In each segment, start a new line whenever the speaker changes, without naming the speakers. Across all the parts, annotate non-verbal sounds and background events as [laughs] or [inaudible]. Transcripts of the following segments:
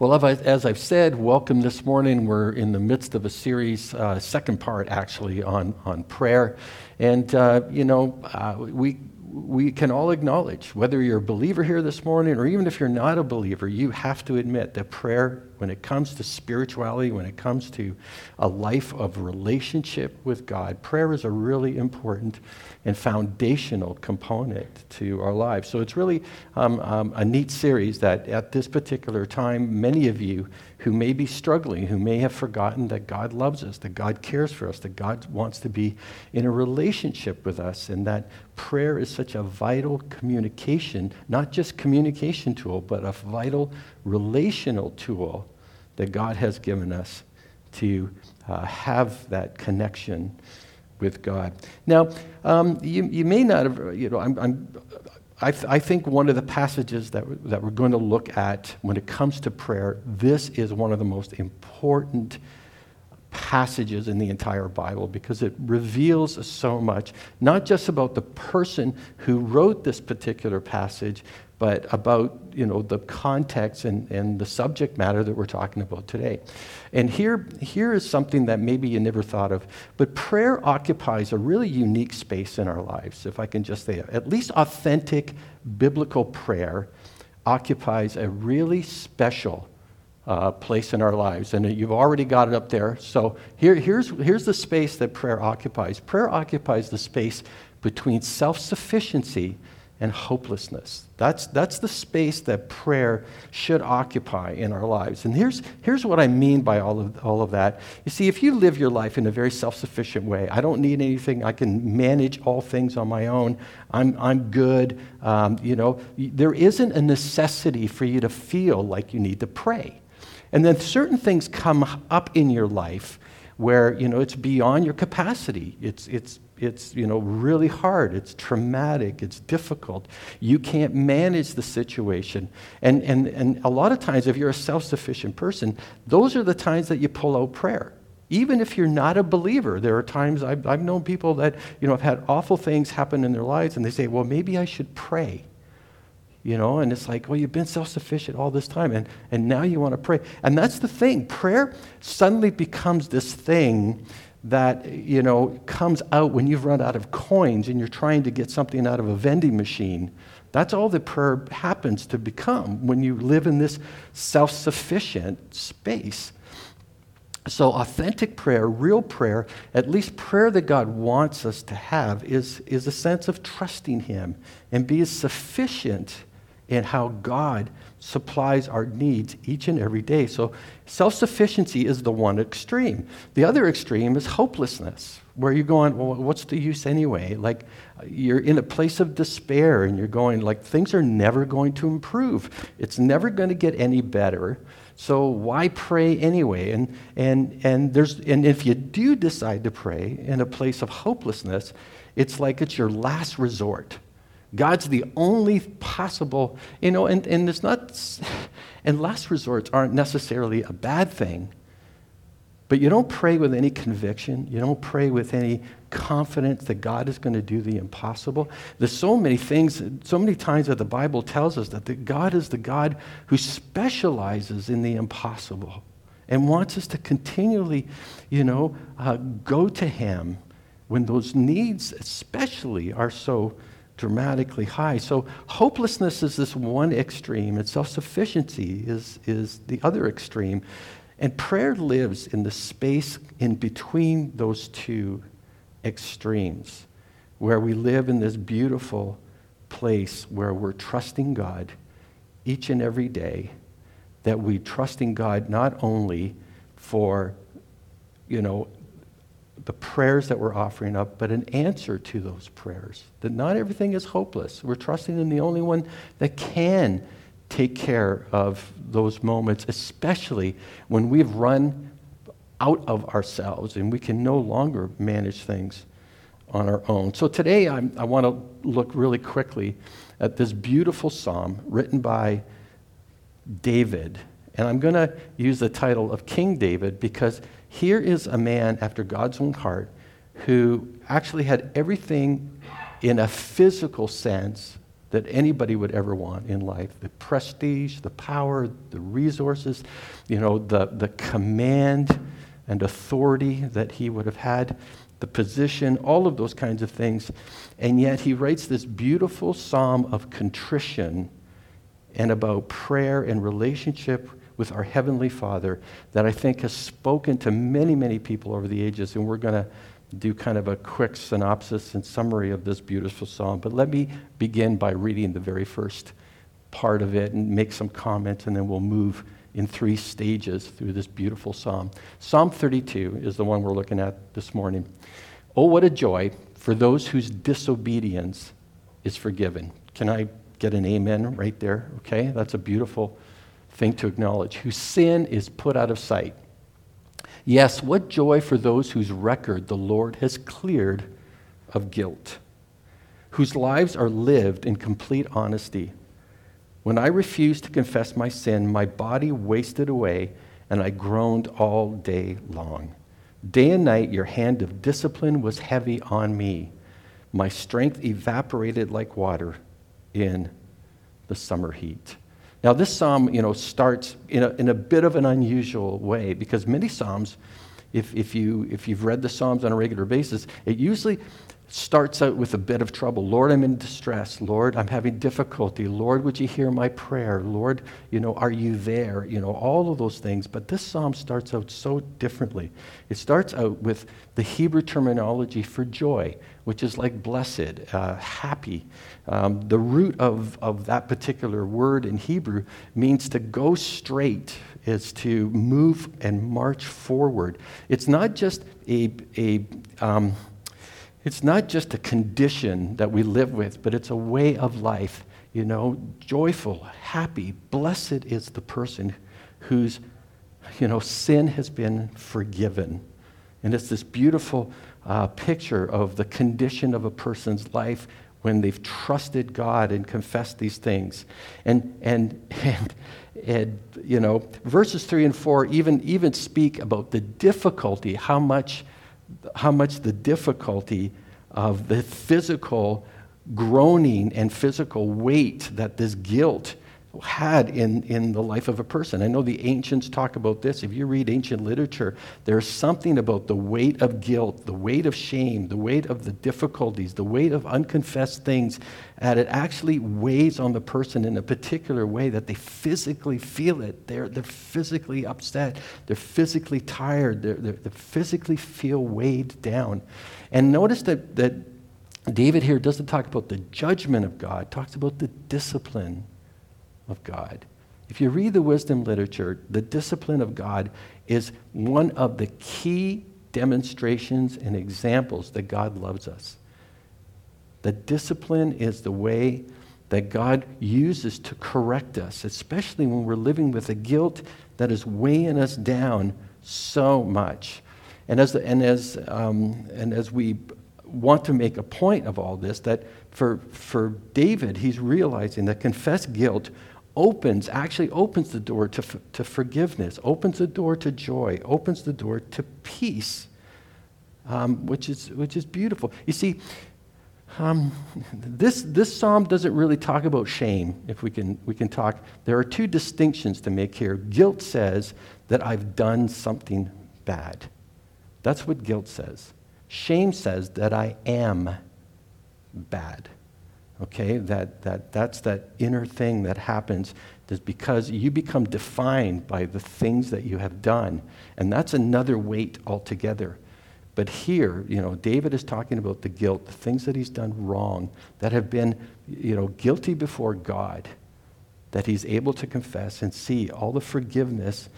Well, as I've said, welcome this morning. We're in the midst of a series, uh, second part actually, on, on prayer. And, uh, you know, uh, we, we can all acknowledge, whether you're a believer here this morning or even if you're not a believer, you have to admit that prayer when it comes to spirituality, when it comes to a life of relationship with God, prayer is a really important and foundational component to our lives. So it's really um, um, a neat series that at this particular time, many of you who may be struggling, who may have forgotten that God loves us, that God cares for us, that God wants to be in a relationship with us, and that prayer is such a vital communication, not just communication tool, but a vital relational tool that God has given us to uh, have that connection with God. Now, um, you, you may not have, you know, I'm, I'm I, th- I, think one of the passages that, w- that we're going to look at when it comes to prayer, this is one of the most important passages in the entire Bible because it reveals so much, not just about the person who wrote this particular passage, but about you know the context and, and the subject matter that we're talking about today. And here, here is something that maybe you never thought of, but prayer occupies a really unique space in our lives, if I can just say At least authentic biblical prayer occupies a really special uh, place in our lives. And you've already got it up there. So here, here's, here's the space that prayer occupies prayer occupies the space between self sufficiency and hopelessness. That's, that's the space that prayer should occupy in our lives. And here's, here's what I mean by all of, all of that. You see, if you live your life in a very self sufficient way, I don't need anything, I can manage all things on my own, I'm, I'm good, um, you know, there isn't a necessity for you to feel like you need to pray. And then certain things come up in your life where, you know, it's beyond your capacity. It's, it's it's you know really hard it's traumatic it's difficult you can't manage the situation and and and a lot of times if you're a self-sufficient person those are the times that you pull out prayer even if you're not a believer there are times i've, I've known people that you know have had awful things happen in their lives and they say well maybe i should pray you know and it's like well you've been self-sufficient all this time and, and now you want to pray and that's the thing prayer suddenly becomes this thing that you know comes out when you've run out of coins and you're trying to get something out of a vending machine that's all that prayer happens to become when you live in this self-sufficient space so authentic prayer real prayer at least prayer that god wants us to have is, is a sense of trusting him and be as sufficient and how God supplies our needs each and every day. So, self sufficiency is the one extreme. The other extreme is hopelessness, where you're going, well, what's the use anyway? Like, you're in a place of despair and you're going, like, things are never going to improve. It's never going to get any better. So, why pray anyway? And, and, and, there's, and if you do decide to pray in a place of hopelessness, it's like it's your last resort God's the only possible, you know, and, and it's not, [laughs] and last resorts aren't necessarily a bad thing, but you don't pray with any conviction. You don't pray with any confidence that God is going to do the impossible. There's so many things, so many times that the Bible tells us that the God is the God who specializes in the impossible and wants us to continually, you know, uh, go to Him when those needs, especially, are so dramatically high. So hopelessness is this one extreme, and self sufficiency is, is the other extreme. And prayer lives in the space in between those two extremes, where we live in this beautiful place where we're trusting God each and every day, that we trust in God not only for, you know, the prayers that we're offering up, but an answer to those prayers. That not everything is hopeless. We're trusting in the only one that can take care of those moments, especially when we've run out of ourselves and we can no longer manage things on our own. So today I'm, i want to look really quickly at this beautiful psalm written by David. And I'm going to use the title of King David because here is a man after God's own heart who actually had everything in a physical sense that anybody would ever want in life the prestige, the power, the resources, you know, the, the command and authority that he would have had, the position, all of those kinds of things. And yet he writes this beautiful psalm of contrition and about prayer and relationship with our Heavenly Father that I think has spoken to many, many people over the ages. And we're going to do kind of a quick synopsis and summary of this beautiful psalm. But let me begin by reading the very first part of it and make some comments, and then we'll move in three stages through this beautiful psalm. Psalm 32 is the one we're looking at this morning. Oh, what a joy for those whose disobedience is forgiven. Can I get an amen right there? Okay, that's a beautiful think to acknowledge, whose sin is put out of sight. Yes, what joy for those whose record the Lord has cleared of guilt, whose lives are lived in complete honesty. When I refused to confess my sin, my body wasted away, and I groaned all day long. Day and night, your hand of discipline was heavy on me. My strength evaporated like water in the summer heat. Now, this psalm, you know, starts in a, in a bit of an unusual way because many psalms, if, if, you, if you've read the psalms on a regular basis, it usually starts out with a bit of trouble. Lord, I'm in distress. Lord, I'm having difficulty. Lord, would you hear my prayer? Lord, you know, are you there? You know, all of those things. But this psalm starts out so differently. It starts out with the Hebrew terminology for joy which is like blessed, uh, happy. Um, the root of, of that particular word in Hebrew means to go straight, is to move and march forward. It's not just a, a um, it's not just a condition that we live with, but it's a way of life. You know, joyful, happy, blessed is the person whose, you know, sin has been forgiven. And it's this beautiful uh, picture of the condition of a person's life when they've trusted God and confessed these things. And, and, and, and you know, verses three and four even, even speak about the difficulty, how much, how much the difficulty of the physical groaning and physical weight that this guilt had in, in the life of a person. I know the ancients talk about this. If you read ancient literature, there's something about the weight of guilt, the weight of shame, the weight of the difficulties, the weight of unconfessed things, that it actually weighs on the person in a particular way that they physically feel it. They're, they're physically upset, they're physically tired, they they physically feel weighed down. And notice that, that David here doesn't talk about the judgment of God, talks about the discipline of God. If you read the wisdom literature, the discipline of God is one of the key demonstrations and examples that God loves us. The discipline is the way that God uses to correct us, especially when we're living with a guilt that is weighing us down so much. And as, the, and as, um, and as we want to make a point of all this, that for, for David, he's realizing that confessed guilt opens, actually opens the door to, to forgiveness, opens the door to joy, opens the door to peace, um, which, is, which is beautiful. You see, um, this, this psalm doesn't really talk about shame, if we can, we can talk. There are two distinctions to make here. Guilt says that I've done something bad. That's what guilt says. Shame says that I am bad okay that, that that's that inner thing that happens is because you become defined by the things that you have done and that's another weight altogether but here you know david is talking about the guilt the things that he's done wrong that have been you know guilty before god that he's able to confess and see all the forgiveness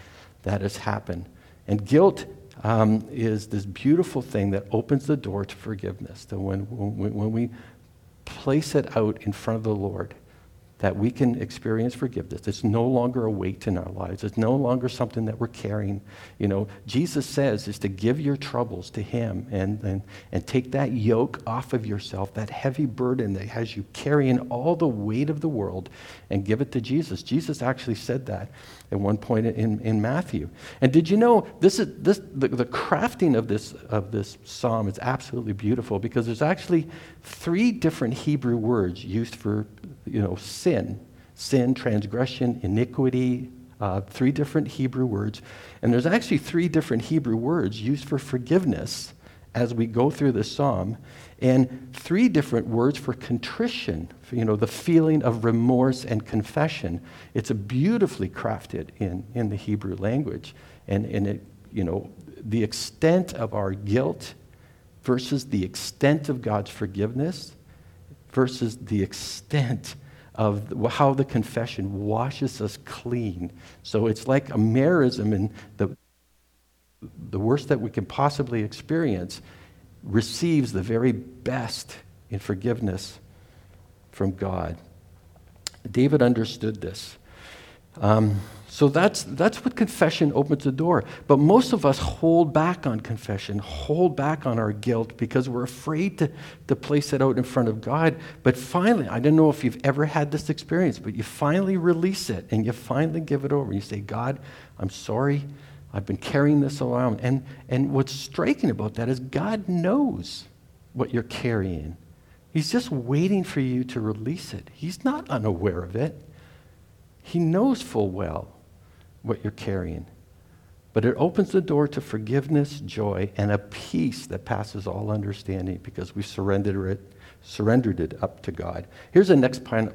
that has happened and guilt um, is this beautiful thing that opens the door to forgiveness. That when, when, when we place it out in front of the Lord that we can experience forgiveness. It's no longer a weight in our lives. It's no longer something that we're carrying. You know, Jesus says is to give your troubles to him and, and, and take that yoke off of yourself, that heavy burden that has you carrying all the weight of the world and give it to Jesus. Jesus actually said that at one point in, in Matthew. And did you know this is this the, the crafting of this of this psalm is absolutely beautiful because there's actually three different Hebrew words used for you know sin, sin, transgression, iniquity, uh, three different Hebrew words. And there's actually three different Hebrew words used for forgiveness as we go through this psalm and three different words for contrition, for, you know, the feeling of remorse and confession. It's beautifully crafted in, in the Hebrew language. And, and it, you know, the extent of our guilt versus the extent of God's forgiveness versus the extent of how the confession washes us clean. So it's like a merism in the, the worst that we can possibly experience receives the very best in forgiveness from God. David understood this. Um, so that's, that's what confession opens the door. But most of us hold back on confession, hold back on our guilt because we're afraid to, to place it out in front of God. But finally, I don't know if you've ever had this experience, but you finally release it and you finally give it over. You say, God, I'm sorry. I've been carrying this around. And, and what's striking about that is God knows what you're carrying. He's just waiting for you to release it. He's not unaware of it. He knows full well what you're carrying. But it opens the door to forgiveness, joy, and a peace that passes all understanding because we surrendered it, surrendered it up to God. Here's the next part,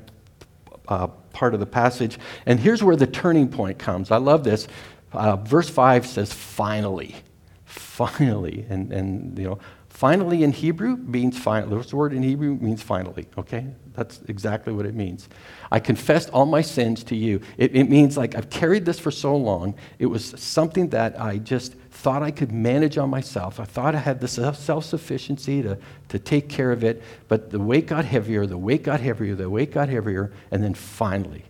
uh, part of the passage, and here's where the turning point comes. I love this. Uh, verse 5 says, finally. Finally. And, and, you know, finally in Hebrew means finally. This word in Hebrew means finally, okay? That's exactly what it means. I confessed all my sins to you. It, it means like I've carried this for so long. It was something that I just thought I could manage on myself. I thought I had the self sufficiency to, to take care of it. But the weight got heavier, the weight got heavier, the weight got heavier. And then finally,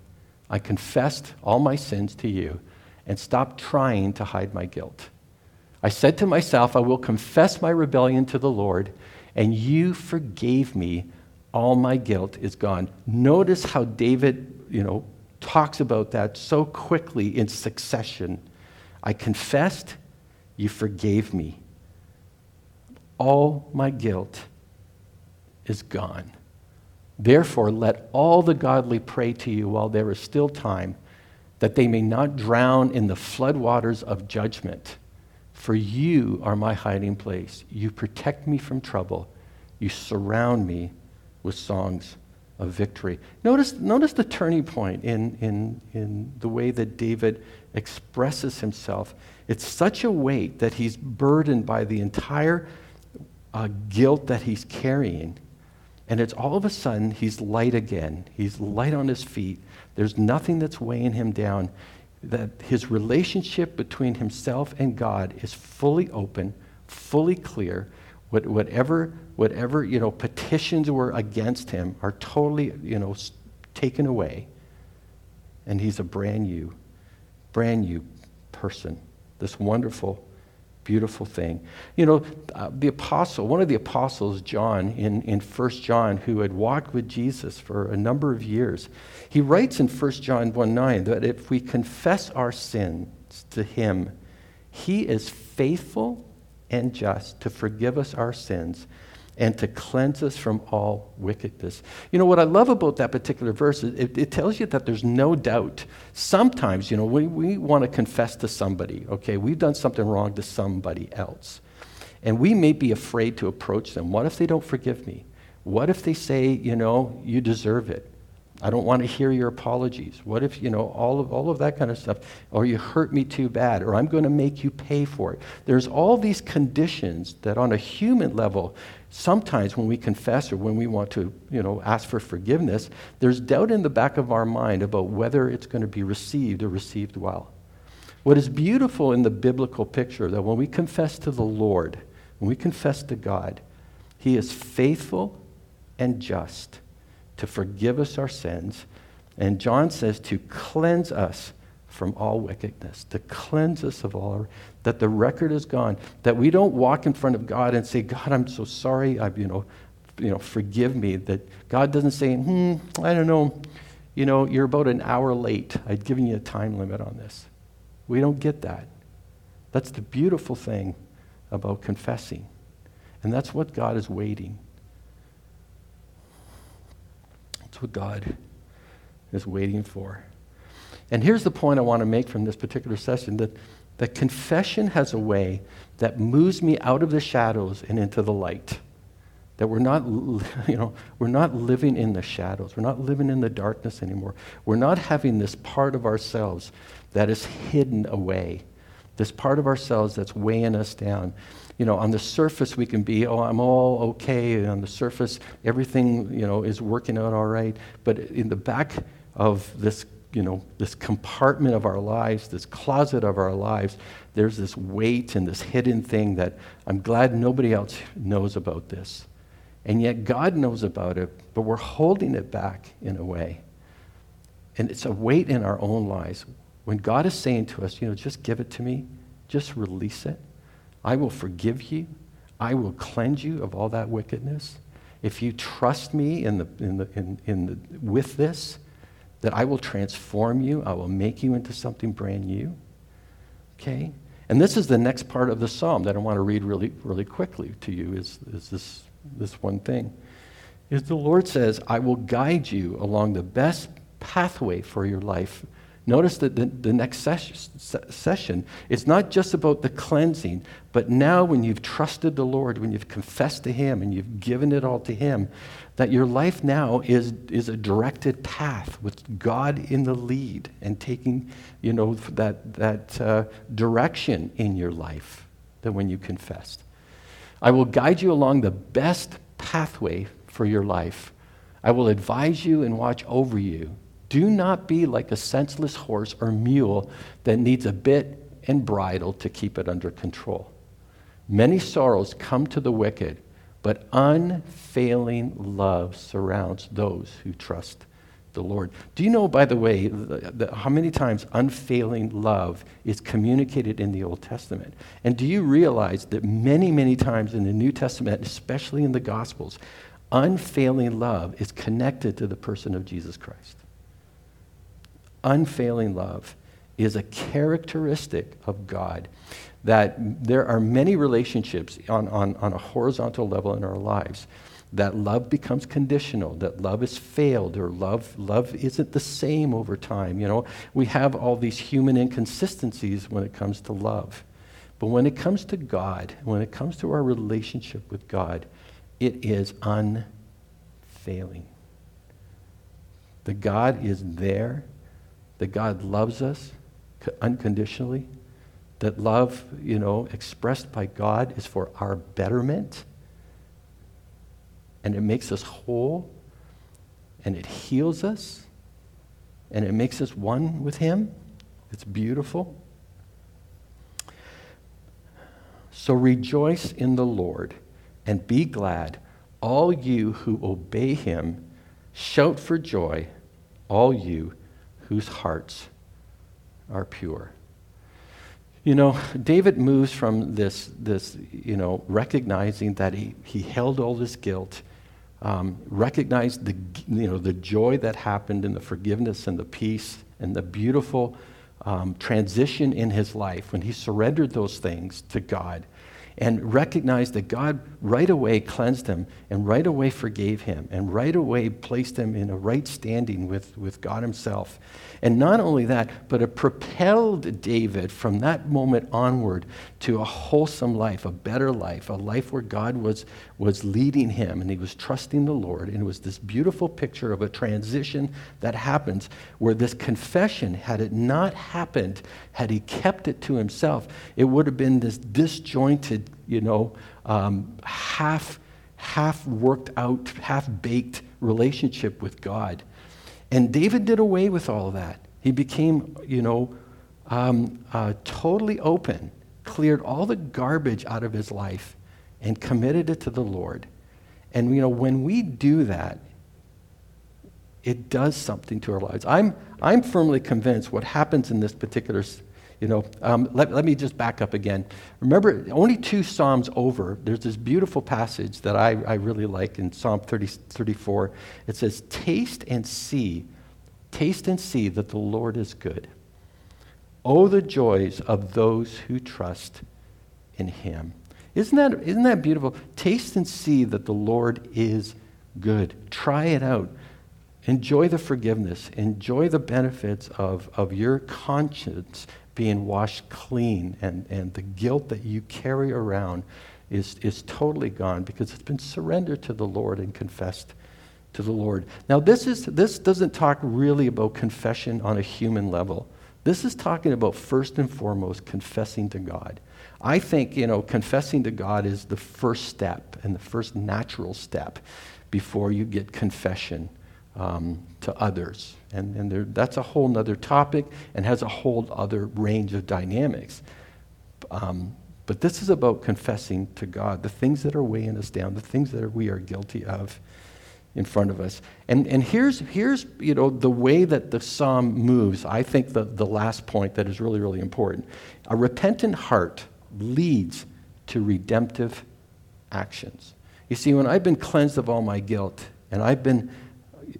I confessed all my sins to you and stop trying to hide my guilt. I said to myself, I will confess my rebellion to the Lord, and you forgave me. All my guilt is gone. Notice how David, you know, talks about that so quickly in succession. I confessed, you forgave me. All my guilt is gone. Therefore, let all the godly pray to you while there is still time that they may not drown in the floodwaters of judgment. For you are my hiding place. You protect me from trouble. You surround me with songs of victory. Notice, notice the turning point in, in, in the way that David expresses himself. It's such a weight that he's burdened by the entire uh, guilt that he's carrying and it's all of a sudden, he's light again. He's light on his feet. There's nothing that's weighing him down. That his relationship between himself and God is fully open, fully clear. What, whatever, whatever you know, petitions were against him are totally you know, taken away. And he's a brand new, brand new person, this wonderful beautiful thing. You know, uh, the apostle, one of the apostles, John, in, in 1 John, who had walked with Jesus for a number of years, he writes in 1 John 1 9 that if we confess our sins to him, he is faithful and just to forgive us our sins and to cleanse us from all wickedness. You know, what I love about that particular verse is it, it tells you that there's no doubt. Sometimes, you know, we, we want to confess to somebody, okay, we've done something wrong to somebody else. And we may be afraid to approach them. What if they don't forgive me? What if they say, you know, you deserve it? I don't want to hear your apologies. What if, you know, all of, all of that kind of stuff? Or you hurt me too bad, or I'm going to make you pay for it. There's all these conditions that, on a human level, sometimes when we confess or when we want to you know ask for forgiveness there's doubt in the back of our mind about whether it's going to be received or received well what is beautiful in the biblical picture that when we confess to the lord when we confess to god he is faithful and just to forgive us our sins and john says to cleanse us from all wickedness to cleanse us of all that the record is gone, that we don't walk in front of God and say, God, I'm so sorry, I, you, know, you know, forgive me, that God doesn't say, hmm, I don't know, you know, you're about an hour late. I'd given you a time limit on this. We don't get that. That's the beautiful thing about confessing. And that's what God is waiting. That's what God is waiting for. And here's the point I want to make from this particular session that that confession has a way that moves me out of the shadows and into the light. That we're not, [laughs] you know, we're not living in the shadows. We're not living in the darkness anymore. We're not having this part of ourselves that is hidden away, this part of ourselves that's weighing us down. You know, on the surface, we can be, oh, I'm all okay. And on the surface, everything, you know, is working out all right. But in the back of this you know, this compartment of our lives, this closet of our lives, there's this weight and this hidden thing that I'm glad nobody else knows about this. And yet God knows about it, but we're holding it back in a way. And it's a weight in our own lives. When God is saying to us, you know, just give it to me, just release it. I will forgive you. I will cleanse you of all that wickedness. If you trust me in the, in the, in, in the, with this, that I will transform you, I will make you into something brand new. Okay? And this is the next part of the psalm that I want to read really, really quickly to you is, is this, this one thing. Is the Lord says, I will guide you along the best pathway for your life Notice that the, the next ses- session, it's not just about the cleansing, but now when you've trusted the Lord, when you've confessed to Him and you've given it all to Him, that your life now is, is a directed path with God in the lead and taking, you know, that, that uh, direction in your life than when you confessed. I will guide you along the best pathway for your life. I will advise you and watch over you do not be like a senseless horse or mule that needs a bit and bridle to keep it under control. Many sorrows come to the wicked, but unfailing love surrounds those who trust the Lord. Do you know, by the way, the, the, how many times unfailing love is communicated in the Old Testament? And do you realize that many, many times in the New Testament, especially in the Gospels, unfailing love is connected to the person of Jesus Christ? unfailing love is a characteristic of God. That there are many relationships on, on, on a horizontal level in our lives that love becomes conditional that love is failed or love love isn't the same over time you know we have all these human inconsistencies when it comes to love but when it comes to god when it comes to our relationship with god it is unfailing the god is there that God loves us unconditionally, that love, you know, expressed by God is for our betterment, and it makes us whole, and it heals us, and it makes us one with Him. It's beautiful. So rejoice in the Lord and be glad, all you who obey Him. Shout for joy, all you whose hearts are pure. You know, David moves from this, this you know, recognizing that he, he held all this guilt, um, recognized the, you know, the joy that happened and the forgiveness and the peace and the beautiful um, transition in his life when he surrendered those things to God and recognized that God right away cleansed him and right away forgave him and right away placed him in a right standing with, with God himself. And not only that, but it propelled David from that moment onward to a wholesome life, a better life, a life where God was, was leading him and he was trusting the Lord. And it was this beautiful picture of a transition that happens where this confession, had it not happened, had he kept it to himself, it would have been this disjointed you know, um, half, half worked out, half baked relationship with God. And David did away with all of that. He became, you know, um, uh, totally open, cleared all the garbage out of his life, and committed it to the Lord. And, you know, when we do that, it does something to our lives. I'm, I'm firmly convinced what happens in this particular you know, um, let, let me just back up again. Remember, only two Psalms over, there's this beautiful passage that I, I really like in Psalm 30, 34. It says, Taste and see, taste and see that the Lord is good. Oh, the joys of those who trust in him. Isn't that, isn't that beautiful? Taste and see that the Lord is good. Try it out. Enjoy the forgiveness. Enjoy the benefits of, of your conscience being washed clean, and, and the guilt that you carry around is, is totally gone because it's been surrendered to the Lord and confessed to the Lord. Now, this, is, this doesn't talk really about confession on a human level. This is talking about first and foremost confessing to God. I think, you know, confessing to God is the first step and the first natural step before you get confession um, to others. And, and there, that's a whole other topic and has a whole other range of dynamics. Um, but this is about confessing to God the things that are weighing us down, the things that we are guilty of in front of us. And, and here's, here's you know, the way that the psalm moves. I think the, the last point that is really, really important. A repentant heart leads to redemptive actions. You see, when I've been cleansed of all my guilt and I've been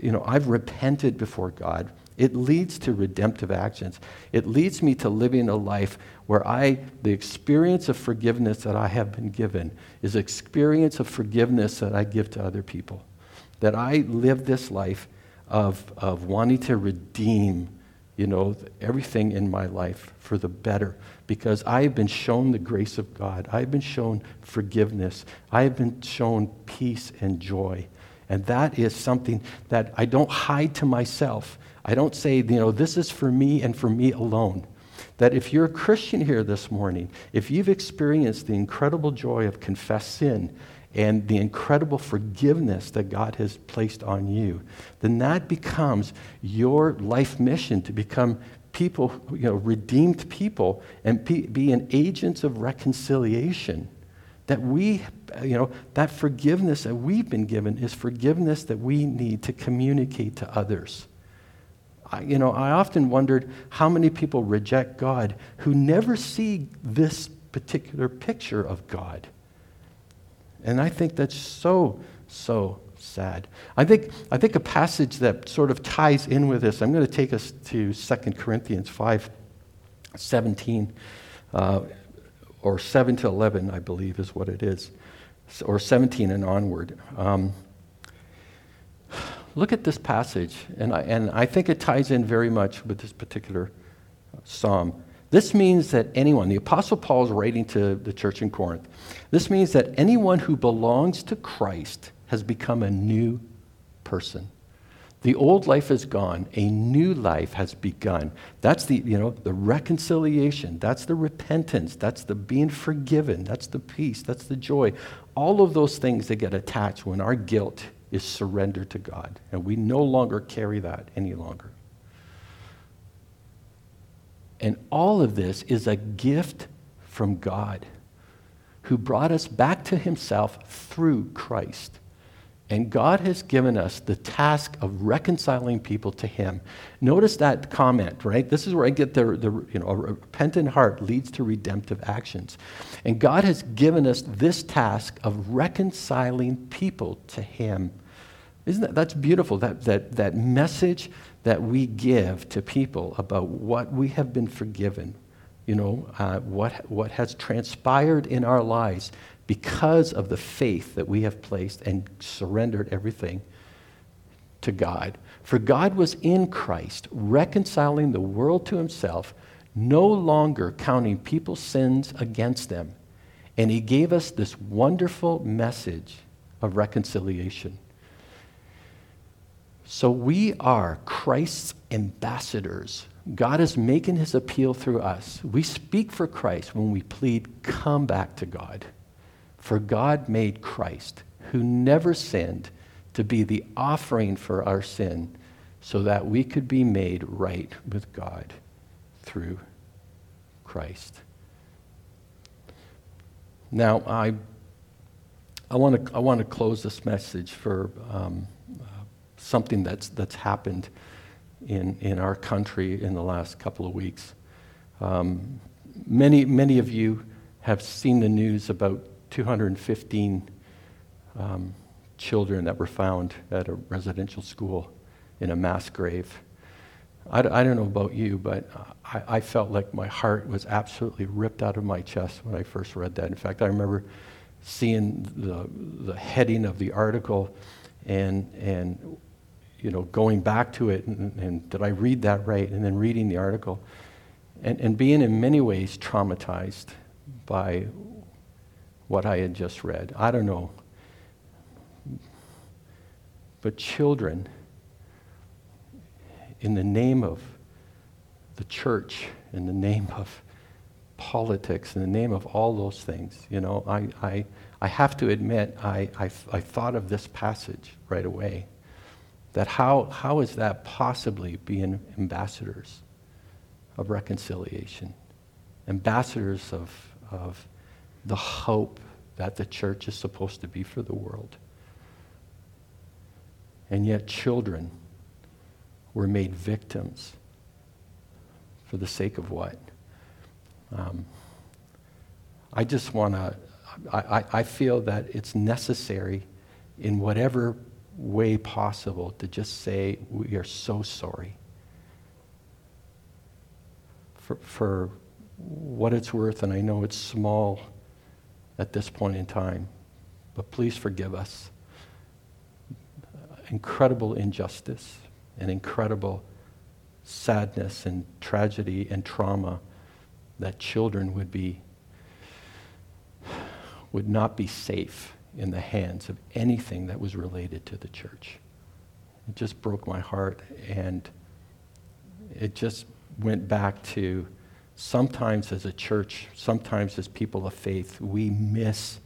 you know, I've repented before God. It leads to redemptive actions. It leads me to living a life where I, the experience of forgiveness that I have been given, is experience of forgiveness that I give to other people. That I live this life of, of wanting to redeem, you know, everything in my life for the better because I have been shown the grace of God. I have been shown forgiveness. I have been shown peace and joy. And that is something that I don't hide to myself. I don't say, you know, this is for me and for me alone. That if you're a Christian here this morning, if you've experienced the incredible joy of confessed sin and the incredible forgiveness that God has placed on you, then that becomes your life mission to become people, you know, redeemed people and be, be an agent of reconciliation that we, you know, that forgiveness that we've been given is forgiveness that we need to communicate to others. I, you know, I often wondered how many people reject God who never see this particular picture of God. And I think that's so, so sad. I think, I think a passage that sort of ties in with this, I'm going to take us to 2 Corinthians 5 17. Uh, or 7 to 11, I believe is what it is, or 17 and onward. Um, look at this passage, and I, and I think it ties in very much with this particular psalm. This means that anyone, the Apostle Paul is writing to the church in Corinth, this means that anyone who belongs to Christ has become a new person. The old life is gone, a new life has begun. That's the, you know, the reconciliation, that's the repentance, that's the being forgiven, that's the peace, that's the joy. All of those things that get attached when our guilt is surrendered to God, and we no longer carry that any longer. And all of this is a gift from God who brought us back to himself through Christ. And God has given us the task of reconciling people to Him. Notice that comment, right? This is where I get the, the you know, a repentant heart leads to redemptive actions. And God has given us this task of reconciling people to Him. Isn't that that's beautiful? That, that, that message that we give to people about what we have been forgiven, you know, uh, what, what has transpired in our lives because of the faith that we have placed and surrendered everything to God. For God was in Christ, reconciling the world to himself, no longer counting people's sins against them. And he gave us this wonderful message of reconciliation. So we are Christ's ambassadors. God is making his appeal through us. We speak for Christ when we plead, come back to God. For God made Christ, who never sinned, to be the offering for our sin, so that we could be made right with God through Christ. Now, I, I want to I wanna close this message for um, uh, something that's, that's happened in, in our country in the last couple of weeks. Um, many, many of you have seen the news about 215 um, children that were found at a residential school in a mass grave. I, I don't know about you, but I, I felt like my heart was absolutely ripped out of my chest when I first read that. In fact, I remember seeing the, the heading of the article and, and you know, going back to it and, and, did I read that right? And then reading the article and, and being in many ways traumatized by what I had just read. I don't know. But children, in the name of the church, in the name of politics, in the name of all those things, you know, I, I, I have to admit, I, I, I thought of this passage right away. That how, how is that possibly being ambassadors of reconciliation, ambassadors of, of the hope that the church is supposed to be for the world. And yet, children were made victims for the sake of what? Um, I just want to, I, I feel that it's necessary in whatever way possible to just say, we are so sorry for, for what it's worth, and I know it's small at this point in time, but please forgive us. Incredible injustice and incredible sadness and tragedy and trauma that children would be would not be safe in the hands of anything that was related to the church. It just broke my heart and it just went back to sometimes as a church, sometimes as people of faith, we miss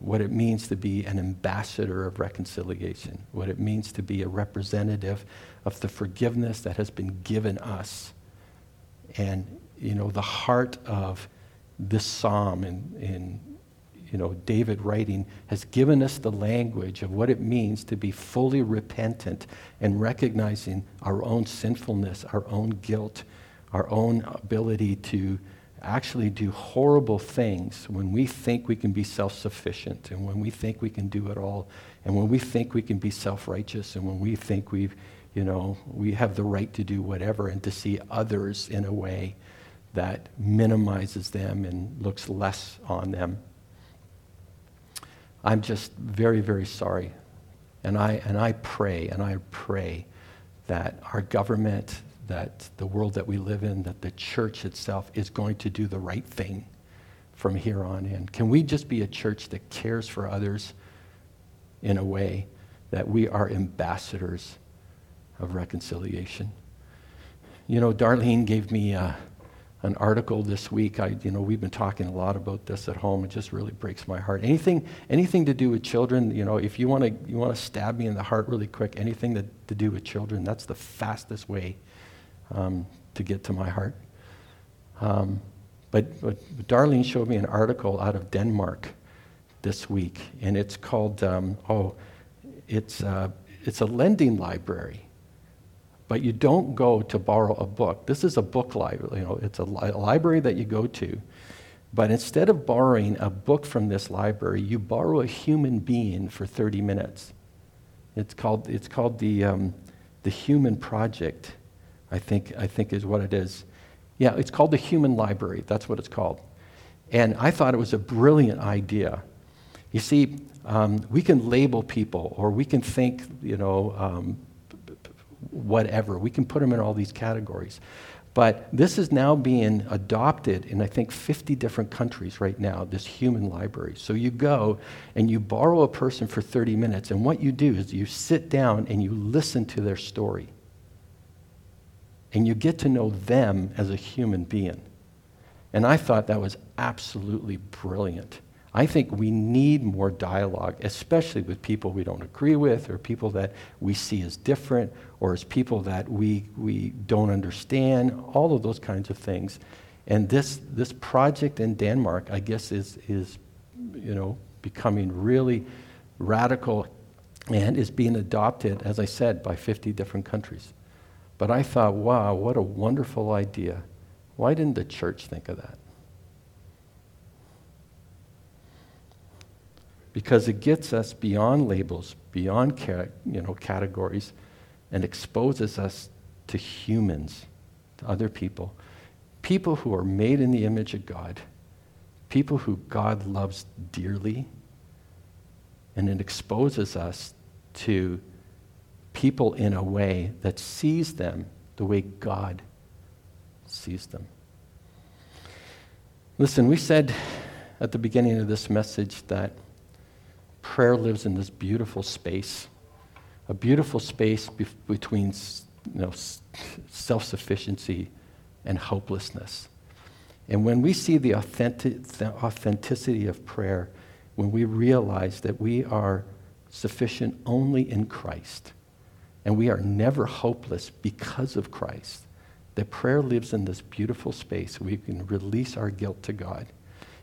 what it means to be an ambassador of reconciliation, what it means to be a representative of the forgiveness that has been given us. And, you know, the heart of this psalm in, in you know, David writing has given us the language of what it means to be fully repentant and recognizing our own sinfulness, our own guilt, our own ability to actually do horrible things when we think we can be self sufficient and when we think we can do it all and when we think we can be self righteous and when we think we've, you know, we have the right to do whatever and to see others in a way that minimizes them and looks less on them. I'm just very, very sorry. And I, and I pray, and I pray that our government, that the world that we live in, that the church itself is going to do the right thing from here on in. Can we just be a church that cares for others in a way that we are ambassadors of reconciliation? You know, Darlene gave me uh, an article this week. I, you know, we've been talking a lot about this at home. It just really breaks my heart. Anything, anything to do with children, you know, if you want to, you want to stab me in the heart really quick. Anything that, to do with children, that's the fastest way um, to get to my heart. Um, but, but, Darlene showed me an article out of Denmark this week, and it's called, um, oh, it's, uh, it's a lending library. But you don't go to borrow a book. This is a book library, you know, it's a li- library that you go to. But instead of borrowing a book from this library, you borrow a human being for 30 minutes. It's called, it's called the, um, the Human Project. I think, I think is what it is. Yeah, it's called the Human Library. That's what it's called. And I thought it was a brilliant idea. You see, um, we can label people or we can think, you know, um, whatever. We can put them in all these categories. But this is now being adopted in, I think, 50 different countries right now, this human library. So you go and you borrow a person for 30 minutes, and what you do is you sit down and you listen to their story and you get to know them as a human being. And I thought that was absolutely brilliant. I think we need more dialogue, especially with people we don't agree with or people that we see as different or as people that we, we don't understand, all of those kinds of things. And this, this project in Denmark, I guess, is, is you know, becoming really radical and is being adopted, as I said, by 50 different countries. But I thought, wow, what a wonderful idea. Why didn't the church think of that? Because it gets us beyond labels, beyond you know, categories, and exposes us to humans, to other people. People who are made in the image of God, people who God loves dearly, and it exposes us to people in a way that sees them the way God sees them. Listen, we said at the beginning of this message that prayer lives in this beautiful space, a beautiful space be- between you know, self sufficiency and hopelessness. And when we see the, authentic, the authenticity of prayer, when we realize that we are sufficient only in Christ, and we are never hopeless because of Christ. That prayer lives in this beautiful space where we can release our guilt to God,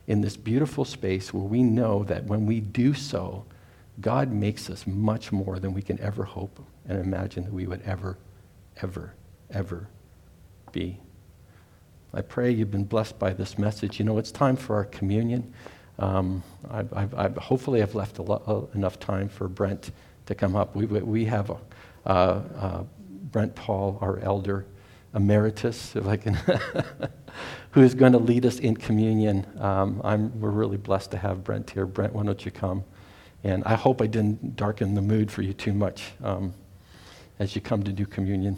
in this beautiful space where we know that when we do so, God makes us much more than we can ever hope and imagine that we would ever, ever, ever be. I pray you've been blessed by this message. You know, it's time for our communion. Um, I've, I've, I've, hopefully, I've left lo- uh, enough time for Brent to come up. We, we have a uh, uh, Brent Paul, our elder emeritus, if I can, [laughs] who is going to lead us in communion. Um, we're really blessed to have Brent here. Brent, why don't you come? And I hope I didn't darken the mood for you too much um, as you come to do communion.